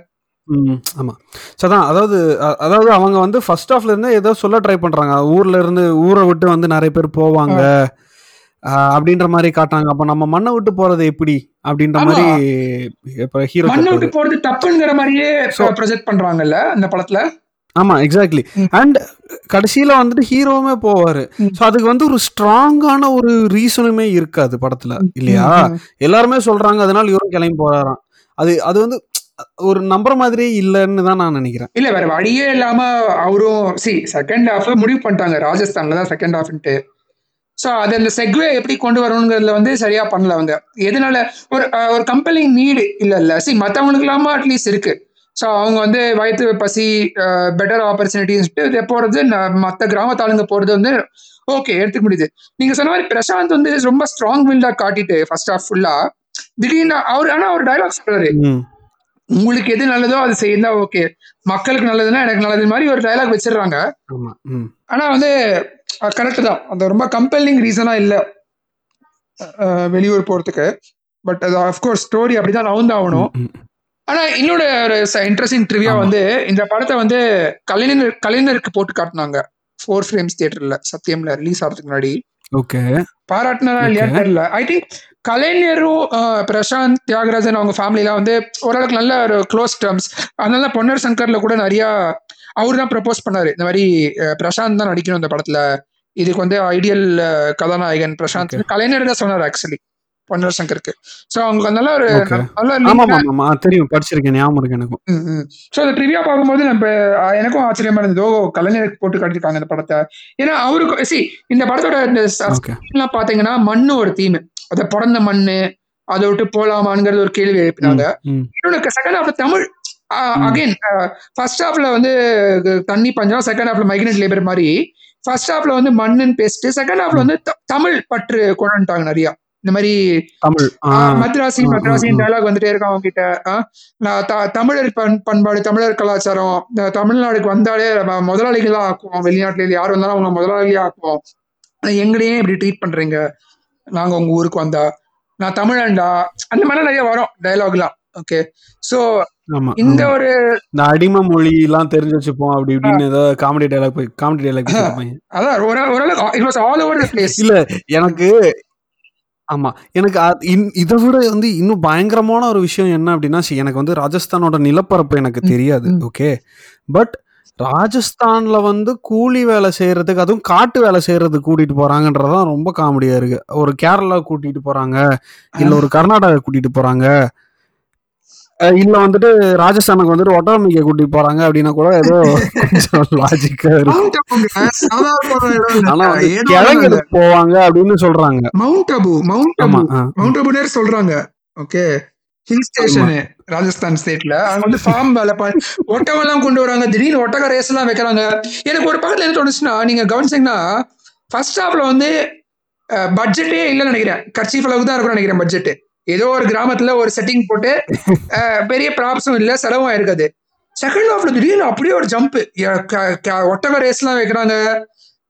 ம் ஆமா. ஸோ அதான் அதாவது அதாவது அவங்க வந்து ஃபர்ஸ்ட் ஹாஃப்ல இருந்து ஏதோ சொல்ல ட்ரை பண்றாங்க. ஊர்ல இருந்து ஊரை விட்டு வந்து நிறைய பேர் போவாங்க. அப்படின்ற மாதிரி காட்டுறாங்க. அப்ப நம்ம மண்ணை விட்டு போறது எப்படி? அப்படின்ற. மாதிரி ஹீரோ மண்ணை விட்டு போறது தப்புங்கிற மாதிரியே ப்ரொஜெக்ட் பண்றாங்கல்ல அந்த படத்துல? ஆமா எக்ஸாக்ட்லி அண்ட் கடைசியில வந்துட்டு ஹீரோவுமே போவாரு. சோ அதுக்கு வந்து ஒரு ஸ்ட்ராங்கான ஒரு ரீசனுமே இருக்காது படத்துல இல்லையா? எல்லாருமே சொல்றாங்க அதனால இவரும் கிளம்பி போறாராம். அது அது வந்து ஒரு நம்புற மாதிரியே இல்லைன்னு தான் நான் நினைக்கிறேன். இல்ல வேற வழியே இல்லாம அவரும் சி செகண்ட் ஹாஃப் முடிவு பண்ணிட்டாங்க ராஜஸ்தான்ல தான் செகண்ட் ஹாஃப்ன்ட்டு ஸோ அது அந்த செக்வே எப்படி கொண்டு வரணுங்கிறதுல வந்து சரியா பண்ணல அவங்க. எதனால? ஒரு ஒரு கம்பெனிங் நீடு இல்ல இல்ல சி மற்றவங்களுக்கு இல்லாம அட்லீஸ்ட் இருக்கு. ஸோ அவங்க வந்து வயிற்று பசி பெட்டர் ஆப்பர்ச்சுனிட்டிஸ்ட்டு போறது மற்ற கிராமத்தாளுங்க போறது வந்து ஓகே எடுத்துக்க முடியுது. நீங்க சொன்ன மாதிரி பிரசாந்த் வந்து ரொம்ப ஸ்ட்ராங் வில்டா காட்டிட்டு ஃபர்ஸ்ட் ஹாஃப் ஃபுல்லா திடீர்னு அவர் ஆனா அவர் டைலாக் சொல்றாரு. ம். உங்களுக்கு எது நல்லதோ அது செய்யுதா ஓகே மக்களுக்கு நல்லதுன்னா எனக்கு நல்லது மாதிரி ஒரு டயலாக் வச்சிடுறாங்க. ஆனா வந்து கரெக்ட் தான். அந்த ரொம்ப கம்பெல்லிங் ரீசனா இல்ல. வெளியூர் போறதுக்கு. பட் அது அஃப்கோர்ஸ் ஸ்டோரி அப்படிதான் நவுந்தாகணும் ம், ம். ஆனா இன்னொரு ஒரு இன்ட்ரெஸ்டிங் ட்ரிவியா. வந்து இந்த படத்தை வந்து கலைஞர் கலைஞருக்கு போட்டு காட்டினாங்க. ஃபோர் ஃப்ரேம்ஸ் தியேட்டர்ல சத்தியம்ல ரிலீஸ் ஆகிறதுக்கு முன்னாடி. ஓகே. பாராட்டினதா இல்லையா. தெரியல. ஐ திங்க் கலைஞரும் பிரசாந்த் தியாகராஜன் அவங்க ஃபேமிலிலாம் வந்து ஓரளவுக்கு நல்ல ஒரு க்ளோஸ் டேர்ம்ஸ் அதனால தான் பொன்னர் சங்கர்ல கூட நிறைய அவர் தான் ப்ரப்போஸ் பண்ணாரு. இந்த மாதிரி பிரசாந்த் தான் நடிக்கணும் இந்த படத்துல. இதுக்கு வந்து ஐடியல் கதாநாயகன் பிரசாந்த். Okay. கலைஞர் தான் சொன்னார் ஆக்சுவலி பொன்னர் சங்கருக்கு. ஸோ அவங்க நல்ல ஒரு. நல்ல தெரியும். படிச்சிருக்கேன். ஞாபகம் இருக்கு எனக்கும். ஸோ அந்த ட்ரிவியா பார்க்கும்போது நம்ம எனக்கும் ஆச்சரியமா இருந்தது. ஓ கலைஞருக்கு போட்டு காட்டியிருக்காங்க இந்த படத்தை. ஏன்னா அவருக்கு சி இந்த படத்தோட இந்த பாத்தீங்கன்னா மண்ணு ஒரு தீம் அத பிறந்த மண்ணு அதை விட்டு போலாமாங்கிறது ஒரு கேள்வி எழுப்பினாங்க. இன்னொன்று செகண்ட் ஹாஃப்ல தமிழ். அகைன் ஃபர்ஸ்ட் ஹாஃப்ல வந்து தண்ணி பஞ்சம் செகண்ட் ஹாஃப்ல மைக்ரண்ட் லேபர் மாதிரி. ஃபர்ஸ்ட் ஹாஃப்ல வந்து மண்ணுன்னு பேசிட்டு செகண்ட் ஹாஃப்ல வந்து தமிழ் பற்று கொண்டு வந்துட்டாங்க நிறையா. இந்த மாதிரி மத்ராசி மத்ராசி டைலாக் வந்துட்டே இருக்கும் அவங்க கிட்ட. தமிழர் பண் பண்பாடு தமிழர் கலாச்சாரம் தமிழ்நாடுக்கு வந்தாலே முதலாளிகள் தான் ஆக்குவோம். வெளிநாட்டுல யார் வந்தாலும் அவங்க முதலாளியா ஆக்குவோம். எங்களையும் இப்படி ட்ரீட் பண்றீங்க? நாங்க உங்க ஊருக்கு வந்தா. நான் தமிழண்டா அந்த மாதிரி நிறைய வரும் டைலாக்லாம் ஓகே ஸோ இந்த ஆமா. ஒரு இந்த அடிமை மொழி எல்லாம் தெரிஞ்சு வச்சுப்போம் அப்படி இப்படின்னு ஏதோ காமெடி டைலாக் போய் காமெடி டைலாக் அதான் ஒரு ஓரளவுக்கு it was all over the place இல்ல எனக்கு ஆமா எனக்கு இதை விட வந்து இன்னும் பயங்கரமான ஒரு விஷயம் என்ன அப்படின்னா எனக்கு வந்து ராஜஸ்தானோட நிலப்பரப்பு எனக்கு தெரியாது. ஓகே பட் ராஜஸ்தான்ல வந்து கூலி வேலை செய்யறதுக்கு அதுவும் காட்டு வேலை செய்யறதுக்கு கூட்டிட்டு போறாங்கன்றதுதான் ரொம்ப காமெடியா இருக்கு. ஒரு கேரளா கூட்டிட்டு போறாங்க இல்ல ஒரு கர்நாடகா கூட்டிட்டு போறாங்க இல்ல வந்துட்டு ராஜஸ்தானுக்கு வந்துட்டு ஒட்டமிக்க கூட்டிட்டு போறாங்க அப்படின்னா கூட ஏதோ லாஜிக்கா இருக்கும். ஆனா கிழங்குக்கு போவாங்க அப்படின்னு சொல்றாங்க. Mount Abu Mount Abu. Mount அபுனே சொல்றாங்க. ஓகே ஹில் ஸ்டேஷனு ராஜஸ்தான் ஸ்டேட்ல அங்க வந்து ஃபார்ம் வேலை ஒட்டகம் எல்லாம் கொண்டு வராங்க. திடீர்னு ஒட்டக ரேஸ் எல்லாம் வைக்கிறாங்க. எனக்கு ஒரு பக்கத்துல என்ன தோணுச்சுன்னா நீங்க கவனிச்சீங்கன்னா ஃபர்ஸ்ட் ஹாஃப்ல வந்து பட்ஜெட்டே இல்லைன்னு நினைக்கிறேன். கட்சி அளவுக்கு தான் இருக்கும்னு நினைக்கிறேன் பட்ஜெட் ஏதோ ஒரு கிராமத்துல ஒரு செட்டிங் போட்டு பெரிய ப்ராப்ஸும் இல்ல செலவும் இருக்காது செகண்ட் ஹாஃப்ல திடீர்னு அப்படியே ஒரு ஜம்ப் ஒட்டக ரேஸ்லாம் வைக்கிறாங்க.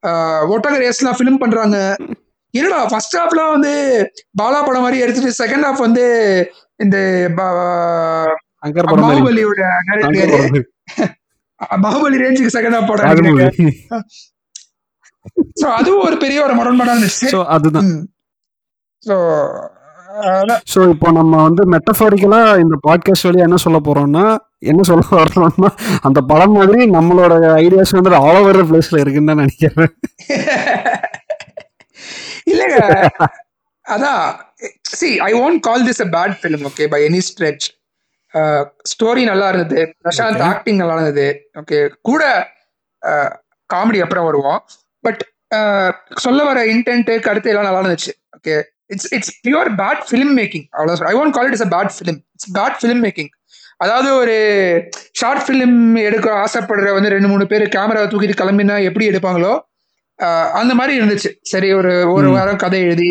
அஹ், ஒட்டக ரேஸ்லாம் ஃபிலிம் பண்றாங்க. என்னடா ஃபர்ஸ்ட் ஹாஃப்லாம் வந்து பாலா படம் மாதிரி எடுத்துட்டு செகண்ட் ஹாஃப் வந்து இந்த பாகுபலியோட. பாகுபலி ரேஞ்சுக்கு செகண்ட் ஹாஃப் படம் அதுவும் ஒரு பெரிய ஒரு முரண்பாடான அதுதான். ஸோ சோ இப்போ நம்ம வந்து மெட்டஃபாரிக்கலா இந்த பாட்காஸ்ட் வழியா என்ன சொல்ல போறோம்னா என்ன சொல்ல வர்றோம்னா அந்த படம் மாதிரி நம்மளோட ஐடியாஸ் வந்து ஆல் ஓவர் பிளேஸ்ல இருக்குன்னு தான் நினைக்கிறேன். இல்லைங்க. அதான். See I won't call this a bad film okay by any stretch story நல்லா இருந்தது. பிரசாந்த். ஆக்டிங் நல்லா இருந்தது. ஓகே கூட காமெடி அப்புறம் வருவோம். பட் சொல்ல வர இன்டென்ட் கருத்து எல்லாம் நல்லா இருந்துச்சு. Okay it's it's pure bad film making அவ்வளோ I won't call it is a bad film it's bad film making அதாவது ஒரு ஷார்ட் ஃபிலிம் எடுக்க ஆசைப்படுற வந்து ரெண்டு மூணு பேர் கேமரா தூக்கிட்டு கிளம்பினா எப்படி எடுப்பாங்களோ அந்த மாதிரி இருந்துச்சு. சரி ஒரு ஒரு. வாரம் கதை எழுதி.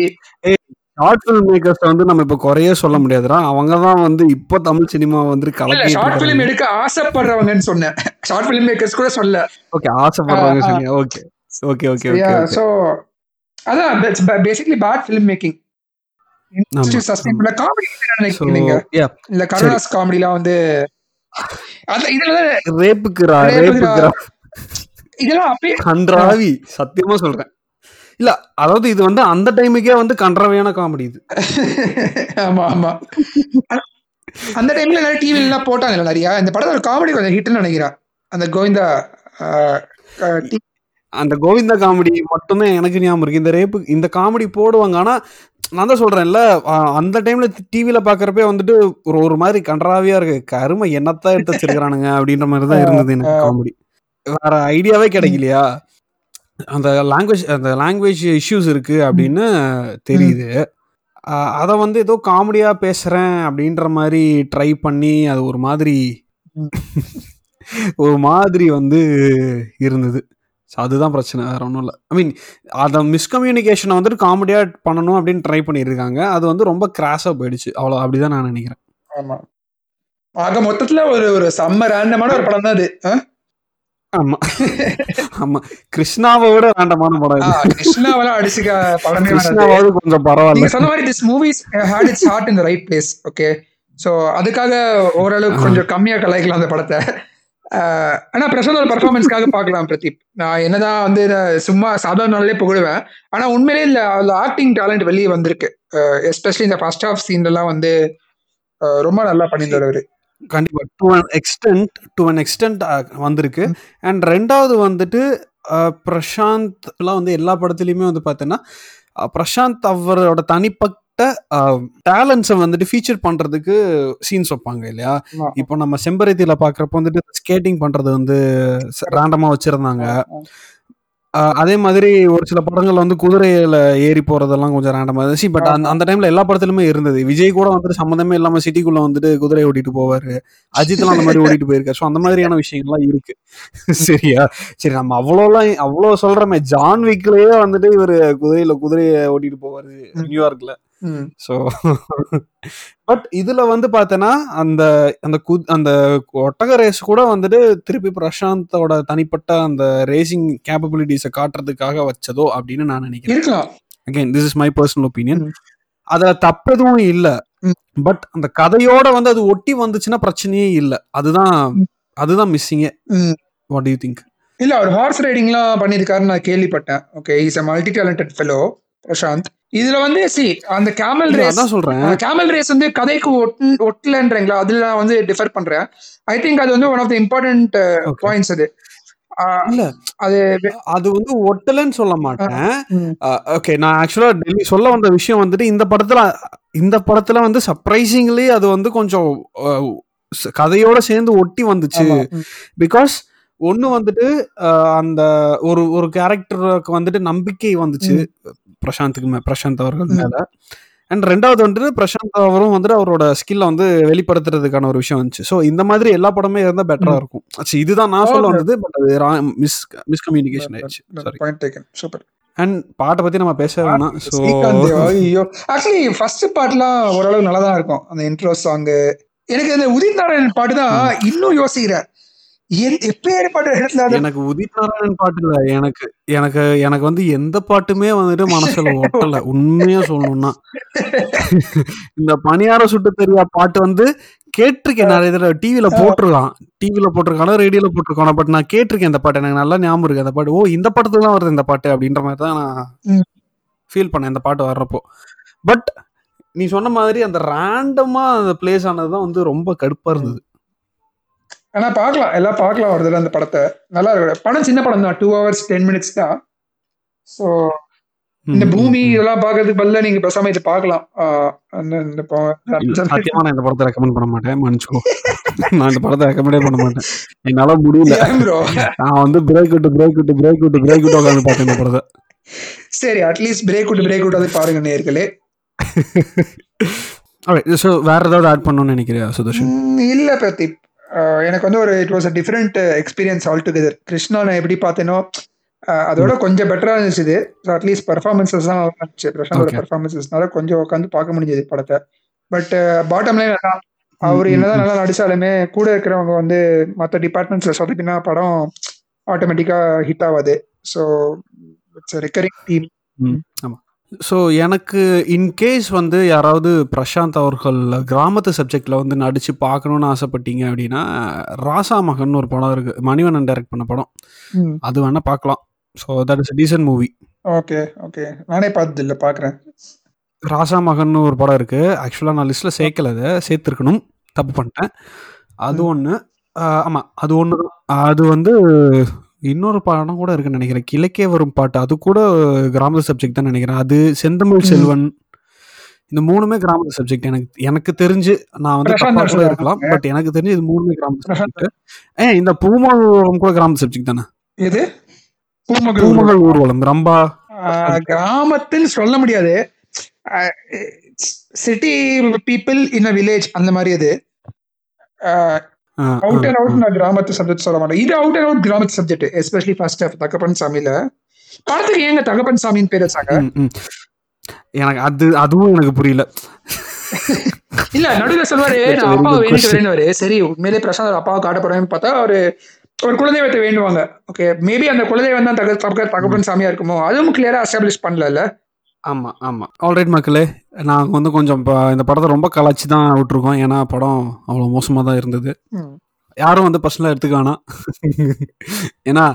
ஷார்ட் ஃபிலிம் மேக்கர்ஸ் வந்து நம்ம இப்ப குறைய சொல்ல முடியாதுடா. அவங்க தான் வந்து இப்போ தமிழ் சினிமா வந்து கலக்கிட்டு ஷார்ட் ஃபிலிம் எடுக்க ஆசைப்படுறவங்கன்னு சொன்னேன். ஷார்ட் ஃபிலிம் மேக்கர்ஸ் கூட சொல்ல. ஓகே ஆசைப்படுறாங்க ஆ, ஆ. சொன்னீங்க. Okay okay okay okay so அதான் basically bad film making sustain comedy Karunas காமெடிலாம் வந்து கன்றாவி சத்தியமா சொல்றேன். இல்ல அதாவது இது வந்து அந்த டைமுக்கே வந்து கன்றாவியான காமெடி இது. ஆமா ஆமா. அந்த டைம்ல நிறைய டிவி எல்லாம் போட்டாங்க நிறைய. இந்த படத்தோட காமெடி கொஞ்சம் ஹிட்னு நினைக்கிறேன். அந்த கோவிந்தா அந்த கோவிந்தா காமெடி மட்டும்தான் எனக்கு ஞாபகம் இருக்கு. இந்த ரேப்பு இந்த காமெடி போடுவாங்க. ஆனா நான் தான் சொல்றேன்ல அந்த டைம்ல டிவில பாக்குறப்பே வந்துட்டு ஒரு ஒரு மாதிரி கன்றாவியா இருக்கு. கருமை என்னத்தான் எடுத்து வச்சிருக்கானுங்க அப்படின்ற மாதிரி தான் இருந்தது எனக்கு காமெடி. வேற ஐடியாவே கிடைக்கலையா? அந்த லாங்குவேஜ் அந்த லாங்குவேஜ் இஷ்யூஸ் இருக்கு அப்படின்னு தெரியுது. அத வந்து ஏதோ காமெடியா பேசுறேன் அப்படின்ற மாதிரி ட்ரை பண்ணி அது ஒரு மாதிரி ஒரு மாதிரி வந்து இருந்தது. ஸோ அதுதான் பிரச்சனை வேற ஒன்றும் இல்லை. ஐ மீன் அதை மிஸ்கம்யூனிகேஷனை வந்துட்டு காமெடியாக பண்ணணும் அப்படின்னு ட்ரை பண்ணியிருக்காங்க. அது வந்து ரொம்ப கிராஸாக போயிடுச்சு. அவ்வளோ அப்படிதான் நான் நினைக்கிறேன். ஆமா. ஆக மொத்தத்துல ஒரு ஒரு செம்ம ரேண்டமான ஒரு படம் தான் அது? ஆமா. ஆமா. கிருஷ்ணாவை விட வேண்டமான படம் கிருஷ்ணாவெல்லாம் அடிச்சுக்க படமே வராது. கிருஷ்ணாவாவது கொஞ்சம் பரவாயில்ல. சொன்ன மாதிரி this movies had it's heart in the right place okay so அதுக்காக ஓரளவுக்கு கொஞ்சம் கம்மியா கலாய்க்கலாம் அந்த படத்தை. ஆனா பிரசாந்தோட பர்ஃபார்மன்ஸ்க்காக பார்க்கலாம் பிரதீப். நான் என்னதான் வந்து இதை சும்மா சாதாரண நாளிலே புகழுவேன். ஆனா உண்மையிலே இல்ல அதுல ஆக்டிங் டேலண்ட் வெளியே வந்திருக்கு. எஸ்பெஷலி இந்த ஃபர்ஸ்ட் ஹாஃப் சீன்லாம் வந்து ரொம்ப நல்லா பண்ணியிருந்தாரு அவரு. கண்டிப்பா to an extent to an extent வந்திருக்கு. அண்ட் ரெண்டாவது வந்துட்டு அஹ், பிரசாந்த் எல்லாம் வந்து எல்லா படத்துலையுமே வந்து பார்த்தீங்கன்னா பிரசாந்த் அவரோட தனிப்பட்ட டேலண்ட்ஸை வந்துட்டு ஃபீச்சர் பண்றதுக்கு சீன்ஸ் வைப்பாங்க இல்லையா. இப்போ நம்ம செம்பருத்தியில பாக்குறப்ப வந்துட்டு ஸ்கேட்டிங் பண்றது வந்து ரேண்டமா வச்சிருந்தாங்க. அதே மாதிரி ஒரு சில படங்கள்ல வந்து குதிரையில ஏறி போறதெல்லாம் கொஞ்சம் ரேண்டமா இருந்துச்சு. பட் அந்த டைம்ல எல்லா படத்துலயுமே இருந்தது. விஜய் கூட வந்துட்டு சம்மந்தமே இல்லாம சிட்டிக்குள்ள வந்துட்டு குதிரை ஓட்டிட்டு போவாரு. அஜித்லாம் அந்த மாதிரி ஓட்டிட்டு போயிருக்காரு. ஸோ அந்த மாதிரியான விஷயங்கள்லாம் இருக்கு. சரியா? சரி நம்ம அவ்வளோலாம் அவ்வளோ சொல்றோமே. ஜான் விக்லயே வந்துட்டு இவர் குதிரையில குதிரையை ஓட்டிட்டு போவாரு நியூயார்க்ல. ஸோ பட் இதுல வந்து பார்த்தேன்னா அந்த அந்த கு அந்த ஒட்டக ரேஸ் கூட வந்துட்டு திருப்பி பிரசாந்தோட தனிப்பட்ட அந்த ரேசிங் கேப்பபிலிட்டிஸை காட்டுறதுக்காக வச்சதோ அப்படின்னு நான் நினைக்கிறேன். Again this is my personal opinion. அதுல தப்பெதுவும் இல்ல. பட் அந்த கதையோட வந்து அது ஒட்டி வந்துச்சுன்னா பிரச்சனையே இல்ல. அதுதான் அதுதான் மிஸ்ஸிங்கே. வாட் யூ திங்க் இல்ல அவர் ஹார்ஸ் ரைடிங்லாம் பண்ணியிருக்காருன்னு நான் கேள்விப்பட்டேன். Okay is a multi talented fellow Prashanth இதுல வந்து சி அந்த கேமல் ரேஸ் சொல்றேன். கேமல் ரேஸ் வந்து கதைக்கு ஒட்டு ஒட்டலன்றீங்களா? அதுல நான் வந்து டிஃபர் பண்றேன். ஐ திங்க் அது வந்து one of the important. Points அது. இல்ல. அது அது வந்து ஒட்டலன்னு சொல்ல மாட்டேன். ஓகே நான் ஆக்சுவலா டெல்லி சொல்ல வந்த விஷயம் வந்துட்டு இந்த படத்துல இந்த படத்துல வந்து சர்ப்ரைசிங்லி அது வந்து கொஞ்சம் கதையோட சேர்ந்து ஒட்டி வந்துச்சு. பிகாஸ் ஒண்ணு வந்துட்டு அந்த ஒரு ஒரு கேரக்டருக்கு வந்துட்டு நம்பிக்கை வந்துச்சு. பிரசாந்துக்கு மே- பிரசாந்த் அவர்கள். மேல. அண்ட் ரெண்டாவது வந்துட்டு பிரசாந்த் அவரும் வந்துட்டு அவரோட ஸ்கில்ல வந்து வெளிப்படுத்துறதுக்கான ஒரு விஷயம் வந்துச்சு. ஸோ இந்த மாதிரி எல்லா படமே இருந்தா பெட்டரா. இருக்கும். சரி, இதுதான் நான் சொல்ல. வந்தது பட் அது மிஸ் மிஸ்கம்யூனிகேஷன் ஆயிடுச்சு. சாரி சூப்பர் அண்ட் பாட்டை பத்தி நம்ம பேச வேணாம். ஸோ ஐயோ. ஆக்சுவலி ஃபர்ஸ்ட் பாட்டுலாம் ஓரளவு நல்லா தான் இருக்கும். அந்த இன்ட்ரோ சாங் எனக்கு அந்த உதித் நாராயணன் பாட்டு தான் இன்னும் யோசிக்கிறேன். எப்பேற்பட்ட இடத்துல எனக்கு உதித் நாராயணன் பாட்டு இல்ல. எனக்கு எனக்கு எனக்கு வந்து எந்த பாட்டுமே வந்துட்டு மனசுல ஒட்டல. உண்மையா சொல்லணும்னா. இந்த பணியார சுட்டு தெரியா பாட்டு வந்து கேட்டிருக்கேன். நிறைய தடவை டிவில போட்டிருக்கான். டிவில போட்டிருக்கானோ ரேடியோல போட்டிருக்கானோ பட் நான் கேட்டிருக்கேன் இந்த பாட்டு. எனக்கு நல்லா ஞாபகம் இருக்கு. அந்த பாட்டு ஓ இந்த படத்துல தான் வருது இந்த பாட்டு அப்படின்ற மாதிரி தான் நான். ஃபீல் பண்ணேன் இந்த பாட்டு வர்றப்போ. பட் நீ சொன்ன மாதிரி அந்த ரேண்டமா அந்த பிளேஸ் ஆனதுதான் வந்து ரொம்ப கடுப்பா இருந்தது. ஆனா பார்க்கலாம். எல்லாம் பார்க்கலாம் தடவை அந்த படத்தை. நல்லா இருக்கு. படம் சின்ன படம் தான். டூ ஹவர்ஸ் டென் மினிட்ஸ் தான். ஸோ இந்த பூமி. இதெல்லாம் பார்க்கறதுக்கு பதிலா நீங்க பேசாம இது பார்க்கலாம். இந்த சத்தியமா இந்த படத்தை ரெக்கமெண்ட் பண்ண மாட்டேன். மன்னிச்சுக்கோ. நான் இந்த படத்தை ரெக்கமெண்டே பண்ண மாட்டேன். என்னால முடியல? நான் வந்து பிரேக் விட்டு பிரேக் விட்டு பிரேக் விட்டு பிரேக் விட்டு உட்காந்து பார்த்தேன் இந்த படத்தை. சரி அட்லீஸ்ட் பிரேக் விட்டு பிரேக் விட்டு அதை பாருங்க நேர்களே. ஸோ வேற ஏதாவது ஆட் பண்ணணும்னு நினைக்கிறியா சுதர்ஷன்? இல்ல பிரதீப். எனக்கு வந்து ஒரு it was a different experience altogether Krishna நான் எப்படி பார்த்தேனோ ஆஹ் அதோட கொஞ்சம் பெட்டரா இருந்துச்சு. இது அட்லீஸ்ட் பர்ஃபார்மன்சஸ் தான் இருந்துச்சு. பிரசாந்தோட Okay. பர்ஃபார்மன்சஸ்னால கொஞ்சம் உட்காந்து பார்க்க முடிஞ்சது படத்தை. பட் பாட்டம் லைன் அவர் என்னதான். நல்லா நடிச்சாலுமே கூட இருக்கிறவங்க வந்து மற்ற டிபார்ட்மெண்ட்ஸ்ல சொதப்பினா படம் ஆட்டோமேட்டிக்கா ஹிட் ஆகாது ஸோ இட்ஸ் ரெக்கரிங் டீம் ஆமா. ஸோ எனக்கு இன்கேஸ் வந்து யாராவது பிரசாந்த் அவர்கள் கிராமத்து சப்ஜெக்ட்ல வந்து நடிச்சு பார்க்கணும்னு ஆசைப்பட்டீங்க அப்படின்னா ராசா மகன் ஒரு படம் இருக்கு. மணிவண்ணன் டைரக்ட் பண்ண படம். அது வேணா பார்க்கலாம். So that is decent movie okay okay. நானே பார்த்தது இல்லை பார்க்குறேன். ராசா மகன் ஒரு படம் இருக்கு. ஆக்சுவலாக நான் லிஸ்ட்ல சேர்க்கல அதை சேர்த்துருக்கணும். தப்பு பண்ணிட்டேன். அது. ஒன்று ஆஹ் ஆமா அது ஒண்ணுதான். அது வந்து இன்னொரு படம் கூட இருக்குன்னு நினைக்கிறேன். கிழக்கே வரும் பாட்டு. அது கூட கிராம சப்ஜெக்ட் தான் நினைக்கிறேன். அது செந்தமிழ். செல்வன். இந்த மூணுமே கிராம சப்ஜெக்ட் எனக்கு எனக்கு தெரிஞ்சு நான் வந்து தப்பா. இருக்கலாம். பட் எனக்கு தெரிஞ்சு இது மூணுமே கிராம. சப்ஜெக்ட் ஏன் இந்த பூமகள் கூட கிராம சப்ஜெக்ட் தானே? எது? பூமகள் பூமகள் ஊர்வலம். ரம்பா. கிராமத்தில் சொல்ல முடியாது. City people in a village. அந்த மாதிரி அது. அவுட் அண்ட் அவுட் நான் கிராமத்து சப்ஜெக்ட் சொல்ல மாட்டேன். இது அவுட் அண்ட் அவுட் கிராமத்து சப்ஜெக்ட் எஸ்பெஷலி ஃபர்ஸ்ட் ஆஃப் தகப்பன் சாமியில. படத்துக்கு ஏங்க தகப்பன் சாமின்னு பேர் வச்சாங்க. எனக்கு அது அதுவும் எனக்கு புரியல. இல்ல நடுவில் a நான் good வேண்டிட்டு. வரேன்னு சரி உண்மையிலே பிரசாந்த் அப்பாவை காட்ட போறேன்னு பார்த்தா ஒரு ஒரு குலதெய்வத்தை வேண்டுவாங்க. ஓகே மேபி அந்த குலதெய்வம் தான் தக தக- தகப்பன் சாமியா இருக்குமோ அதுவும் கிளியரா எஸ்டாப்ளிஷ் பண்ணல ஆமா ஆமா. ஆல்ரைட் மக்களே நாங்கள் வந்து கொஞ்சம் இப்போ இந்த படத்தை ரொம்ப கலாச்சி தான் விட்டுருக்கோம். ஏன்னா படம் அவ்வளோ மோசமாக தான் இருந்தது. யாரும் வந்து பர்சனலாக எடுத்துக்க வேணாம். ஏன்னா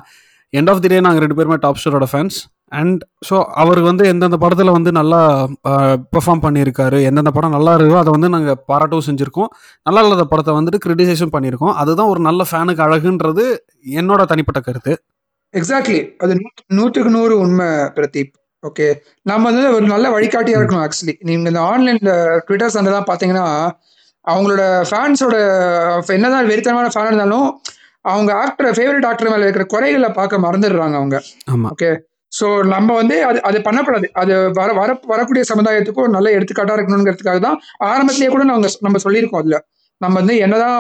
எண்ட் ஆஃப் தி டே நாங்கள் ரெண்டு பேருமே டாப் ஸ்டாரோட ஃபேன்ஸ் அண்ட் ஸோ அவர் வந்து எந்தெந்த படத்தில் வந்து நல்லா பெர்ஃபார்ம் பண்ணியிருக்காரு எந்தெந்த படம் நல்லா இருக்கோ அதை வந்து நாங்கள் பாராட்டவும் செஞ்சுருக்கோம். நல்லா இல்லாத படத்தை வந்துட்டு கிரிட்டிசைஸும் பண்ணியிருக்கோம். அதுதான் ஒரு நல்ல ஃபேனுக்கு அழகுன்றது என்னோட தனிப்பட்ட கருத்து. எக்ஸாக்ட்லி அது நூத்துக்கு நூறு உண்மை பிரதீப். ஓகே நம்ம வந்து ஒரு நல்ல வழிகாட்டியா இருக்கணும் ஆக்சுவலி நீங்க இந்த ஆன்லைன்ல ட்விட்டர் சண்டெல்லாம் பாத்தீங்கன்னா அவங்களோட ஃபேன்ஸோட என்னதான் வெறித்தனமான ஃபேன் இருந்தாலும் அவங்க ஆக்டர் ஃபேவரட் ஆக்டர் மேல இருக்கிற குறைகளை பார்க்க மறந்துடுறாங்க அவங்க. ஓகே ஸோ நம்ம வந்து அது அது பண்ணக்கூடாது. அது வர வர வரக்கூடிய சமுதாயத்துக்கு ஒரு நல்ல எடுத்துக்காட்டா இருக்கணுங்கிறதுக்காக தான் ஆரம்பத்திலேயே கூட நாங்க நம்ம சொல்லியிருக்கோம் அதுல. நம்ம வந்து என்னதான்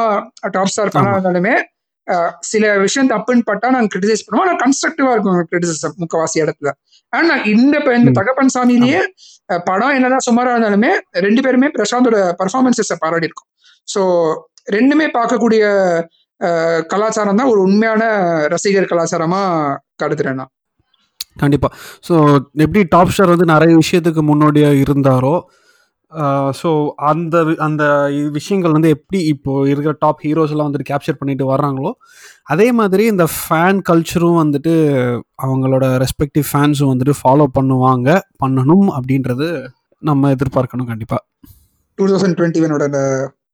டாப் ஸ்டார். பண்ணாலுமே சில விஷயம் தப்புன்னு பட்டா நாங்க கிரிட்டிசைஸ் பண்ணுவோம். ஆனால் கன்ஸ்ட்ரக்டிவா இருக்கும் கிரிட்டிசிசம் முக்கவாசி இடத்துல. ஆனா இந்த இந்த. தகப்பன் சாமியிலேயே படம் என்னதான் சுமாரா இருந்தாலுமே ரெண்டு பேருமே பிரசாந்தோட பர்ஃபார்மன்சஸை பாராடி இருக்கும். ஸோ ரெண்டுமே பார்க்கக்கூடிய கலாச்சாரம் தான் ஒரு உண்மையான ரசிகர் கலாச்சாரமா கருதுறேன் நான். கண்டிப்பாக ஸோ எப்படி டாப் ஸ்டார் வந்து நிறைய விஷயத்துக்கு முன்னோடியாக இருந்தாரோ ஸோ அந்த அந்த விஷயங்கள் வந்து எப்படி இப்போ இருக்கிற டாப் ஹீரோஸ் எல்லாம் வந்துட்டு கேப்சர் பண்ணிட்டு வர்றாங்களோ அதே மாதிரி இந்த ஃபேன் கல்ச்சரும் வந்துட்டு அவங்களோட ரெஸ்பெக்டிவ் ஃபேன்ஸும் வந்துட்டு ஃபாலோ பண்ணுவாங்க பண்ணணும் அப்படின்றது நம்ம எதிர்பார்க்கணும் கண்டிப்பாக டூ தௌசண்ட் டுவெண்ட்டி ஒனோட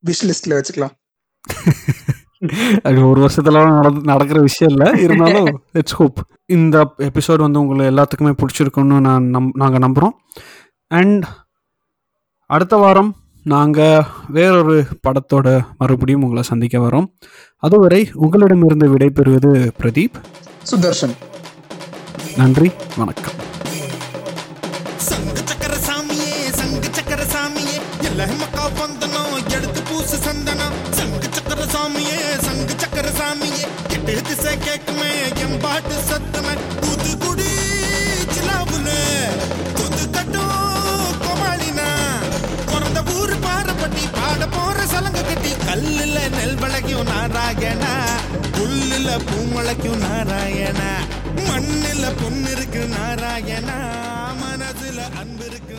விஷ் லிஸ்ட்ல வச்சுக்கலாம். அது ஒரு வருஷத்துல நடக்கிற விஷயம் இல்லை. இருந்தாலும் லெட்ஸ் ஹோப் இந்த எபிசோட் வந்து உங்களை எல்லாத்துக்குமே பிடிச்சிருக்குன்னு நான் நம் நாங்கள் நம்புகிறோம் அண்ட் அடுத்த வாரம் நாங்கள் வேறொரு படத்தோட மறுபடியும் உங்களை சந்திக்க வரோம். அதுவரை உங்களிடமிருந்து விடைபெறுவது பிரதீப். சுதர்ஷன். நன்றி வணக்கம். சங்கு சக்கர சாமியே சங்கு சக்கர சாமியே எல்லாம் மக்கா நெல் விளைக்கும் நாராயணா புல்லுல பூமுளைக்கும் நாராயணா மண்ணுல பொண்ணு இருக்கு நாராயண மனதுல அன்பு இருக்கு